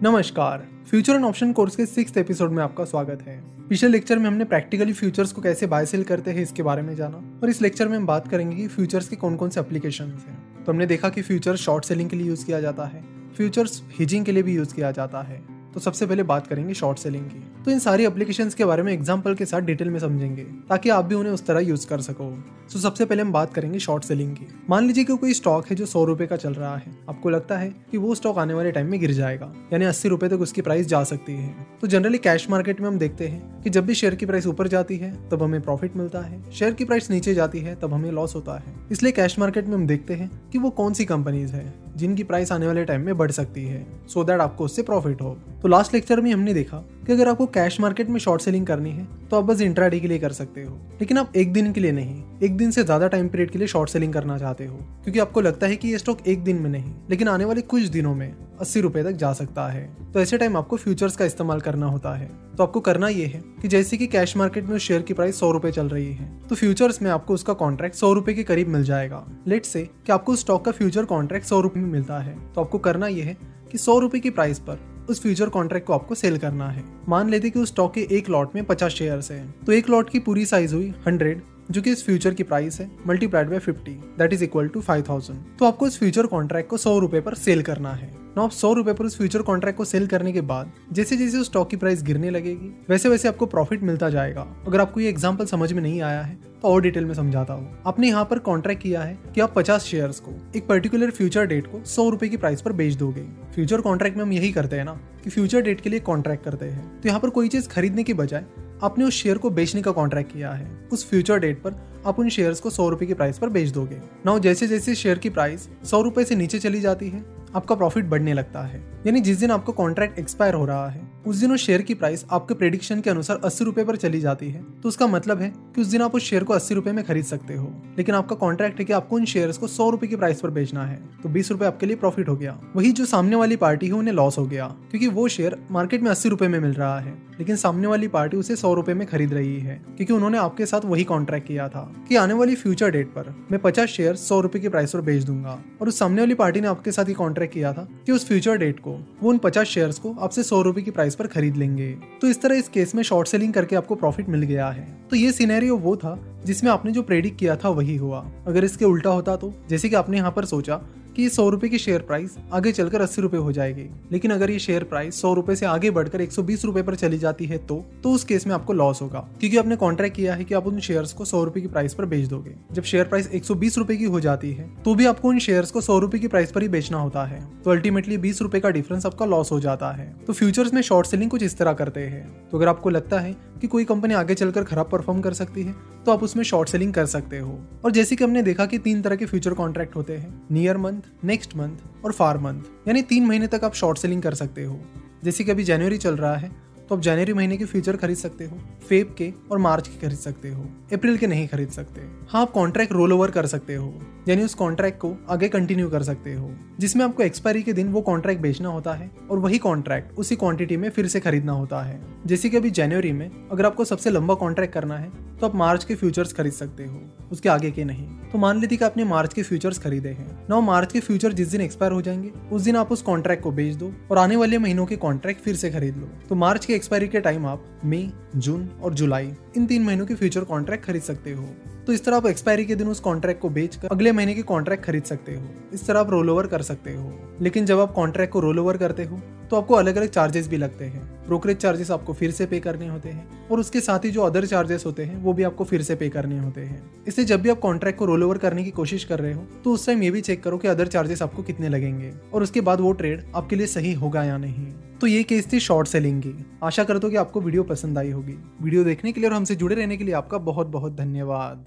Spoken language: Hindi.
नमस्कार फ्यूचर एंड ऑप्शन कोर्स के सिक्स एपिसोड में आपका स्वागत है। पिछले लेक्चर में हमने प्रैक्टिकली फ्यूचर्स को कैसे बाय सेल करते हैं इसके बारे में जाना और इस लेक्चर में हम बात करेंगे कि फ्यूचर्स के कौन कौन से एप्लीकेशन हैं। तो हमने देखा कि फ्यूचर शॉर्ट सेलिंग के लिए यूज़ किया जाता है फ्यूचर्स हिजिंग के लिए भी यूज़ किया जाता है। तो सबसे पहले बात करेंगे शॉर्ट सेलिंग की। तो इन सारी एप्लीकेशंस के बारे में एग्ज़ाम्पल के साथ डिटेल में समझेंगे, ताकि आप भी उन्हें उस तरह यूज़ कर सको। तो सबसे पहले हम बात करेंगे शॉर्ट सेलिंग की। मान लीजिए कि कोई स्टॉक है जो सौ रुपए का चल रहा है। आपको लगता है कि वो स्टॉक आने वाले टाइम में गिर जाएगा, यानी अस्सी रुपए तक उसकी प्राइस जा सकती है। तो जनरली कैश मार्केट में हम देखते हैं कि जब भी शेयर की प्राइस ऊपर जाती है, तब हमें प्रॉफिट मिलता है। शेयर की प्राइस नीचे जाती है, तब हमें लॉस होता है। इसलिए कैश मार्केट में हम देखते हैं कि वो कौन सी कंपनीज़ है, जिनकी प्राइस आने वाले टाइम में बढ़ सकती है सो so दैट आपको उससे प्रॉफिट हो। तो लास्ट लेक्चर में हमने देखा कि अगर आपको कैश मार्केट में शॉर्ट सेलिंग करनी है तो आप बस इंट्राडे के लिए कर सकते हो। लेकिन आप एक दिन के लिए नहीं, एक दिन से ज़्यादा टाइम पीरियड के लिए शॉर्ट सेलिंग करना चाहते हो, क्योंकि आपको लगता है कि ये स्टॉक एक दिन में नहीं, लेकिन आने वाले कुछ दिनों में अस्सी रुपए तक जा सकता है। तो ऐसे टाइम आपको फ्यूचर्स का इस्तेमाल करना होता है। तो आपको करना ये है कि जैसे कि कैश मार्केट में उस शेयर की प्राइस सौ रुपए चल रही है तो फ्यूचर्स में आपको उसका कॉन्ट्रैक्ट सौ रुपए के करीब मिल जाएगा। लेट से कि आपको स्टॉक का फ्यूचर कॉन्ट्रैक्ट सौ रुपए में मिलता है तो आपको करना ये है कि सौ रुपए की प्राइस पर उस फ्यूचर कॉन्ट्रैक्ट को आपको सेल करना है। मान लेते कि उस स्टॉक के एक लॉट में पचास शेयर है। तो एक लॉट की पूरी साइज़ हुई हंड्रेड जो कि इस फ्यूचर की प्राइस है multiplied by fifty that is equal to five thousand तो आपको इस फ्यूचर कॉन्ट्रैक्ट को सौ रुपए पर सेल करना है। ना आप सौ रुपए पर उस फ्यूचर कॉन्ट्रैक्ट को सेल करने के बाद जैसे जैसे उस स्टॉक की प्राइस गिरने लगेगी वैसे वैसे आपको प्रॉफिट मिलता जाएगा। अगर आपको ये एग्ज़ाम्पल समझ में नहीं आया है तो और डिटेल में समझाता हूँ। आपने यहाँ पर कॉन्ट्रैक्ट किया है कि आप 50 शेयर्स को, एक पर्टिकुलर फ्यूचर डेट को सौ रुपए की प्राइस पर बेच दोगे। फ्यूचर कॉन्ट्रैक्ट में हम यही करते हैं ना, कि फ्यूचर डेट के लिए कॉन्ट्रैक्ट करते हैं। तो यहाँ पर कोई चीज़ खरीदने के बजाय आपने उस शेयर को बेचने का कॉन्ट्रैक्ट किया है। उस फ्यूचर डेट पर आप उन शेयर्स को सौ रुपए की प्राइस पर बेच दोगे। नाउ जैसे जैसे शेयर की प्राइस सौ रुपए से नीचे चली जाती है, आपका प्रॉफिट बढ़ने लगता है। यानी जिस दिन आपका कॉन्ट्रैक्ट एक्सपायर हो रहा है उस दिन उस शेयर की प्राइस आपके प्रेडिक्शन के अनुसार अस्सी रुपए पर चली जाती है। तो उसका मतलब है कि उस दिन आप उस शेयर को अस्सी रुपए में खरीद सकते हो। लेकिन आपका कॉन्ट्रैक्ट है कि आपको उन शेयर को सौ रुपए की प्राइस पर बेचना है। तो बीस रुपए आपके लिए प्रॉफिट हो गया। वही जो सामने वाली पार्टी है, उन्हें लॉस हो गया। क्योंकि वो शेयर मार्केट में अस्सी रुपए में मिल रहा है। लेकिन सामने वाली पार्टी उसे सौ रुपए में खरीद रही है। क्योंकि उन्होंने आपके साथ वही कॉन्ट्रैक्ट किया था कि आने वाली फ्यूचर डेट पर मैं पचास शेयर सौ रुपए की प्राइस पर बेच दूँगा। और उस सामने वाली पार्टी ने आपके साथ ही कॉन्ट्रैक्ट किया था कि उस फ्यूचर डेट को, वो उन पचास शेयर को आपसे सौ रुपए की प्राइस पर खरीद लेंगे। तो इस तरह इस केस में शॉर्ट सेलिंग करके आपको प्रॉफिट मिल गया है। तो ये सिनेरियो वो था जिसमें आपने जो प्रेडिक्ट किया था वही हुआ। अगर इसके उल्टा होता तो? जैसे कि आपने यहाँ पर सोचा कि सौ रुपए की शेयर प्राइस आगे चलकर अस्सी रुपए हो जाएगी। लेकिन अगर ये शेयर प्राइस सौ रुपए से आगे बढ़कर एक सौ बीस रुपए पर चली जाती है तो तो उस केस में आपको लॉस होगा। क्योंकि आपने कॉन्ट्रैक्ट किया है कि आप उन शेयर्स को सौ रुपए की प्राइस पर बेच दोगे। जब शेयर प्राइस एक सौ बीस रुपए की हो जाती है तो भी आपको उन शेयर्स को सौ रुपए की प्राइस पर ही बेचना होता है। तो अल्टीमेटली बीस रुपए का डिफरेंस आपका लॉस हो जाता है। तो फ्यूचर्स में शॉर्ट सेलिंग कुछ इस तरह करते हैं। तो अगर आपको लगता है कि कोई कंपनी आगे चलकर खराब परफॉर्म कर सकती है तो आप उसमें शॉर्ट सेलिंग कर सकते हो। और जैसे कि हमने देखा कि तीन तरह के फ्यूचर कॉन्ट्रैक्ट होते हैं। नियर मंथ नेक्स्ट मंथ और फार मंथ यानी तीन महीने तक आप शॉर्ट सेलिंग कर सकते हो। जैसे कि अभी जनवरी चल रहा है तो आप जनवरी महीने के फ्यूचर खरीद सकते हो फेब के और मार्च के खरीद सकते हो अप्रैल के नहीं खरीद सकते। हाँ आप कॉन्ट्रैक्ट रोल ओवर कर सकते हो, यानी उस कॉन्ट्रैक्ट को आगे कंटिन्यू कर सकते हो, जिसमें आपको एक्सपायरी के दिन वो कॉन्ट्रैक्ट बेचना होता है और वही कॉन्ट्रैक्ट उसी क्वांटिटी में फिर से खरीदना होता है। जैसे कि अभी जनवरी में अगर आपको सबसे लंबा कॉन्ट्रैक्ट करना है तो आप मार्च के फ्यूचर्स खरीद सकते हो। उसके आगे के नहीं। तो मान लेती कि आपने मार्च के फ्यूचर्स खरीदे हैं। ना मार्च के फ्यूचर जिस दिन एक्सपायर हो जाएँगे, उस दिन आप उस कॉन्ट्रैक्ट को बेच दो और आने वाले महीनों के कॉन्ट्रैक्ट फिर से खरीद लो। तो मार्च के एक्सपायरी के टाइम आप मई, जून और जुलाई इन तीन महीनों के फ्यूचर कॉन्ट्रैक्ट खरीद सकते हो। तो इस तरह आप एक्सपायरी के दिन उस कॉन्ट्रैक्ट को बेचकर अगले महीने के कॉन्ट्रैक्ट खरीद सकते हो। इस तरह आप रोल ओवर कर सकते हो। लेकिन जब आप कॉन्ट्रैक्ट को रोल ओवर करते हो तो आपको अलग अलग चार्जेस भी लगते हैं। ब्रोकरेज चार्जेस आपको फिर से पे करने होते हैं और उसके साथ ही जो अदर चार्जेस होते हैं, वो भी आपको फिर से पे करने होते हैं। इसलिए जब भी आप कॉन्ट्रैक्ट को रोल ओवर करने की कोशिश कर रहे हो तो उस टाइम ये भी चेक करो कि अदर चार्जेस आपको कितने लगेंगे और उसके बाद वो ट्रेड आपके लिए सही होगा या नहीं। तो ये केस थी शॉर्ट सेलिंग की। आशा करता हूँ कि आपको वीडियो पसंद आई होगी। वीडियो देखने के लिए और हमसे जुड़े रहने के लिए आपका बहुत बहुत धन्यवाद।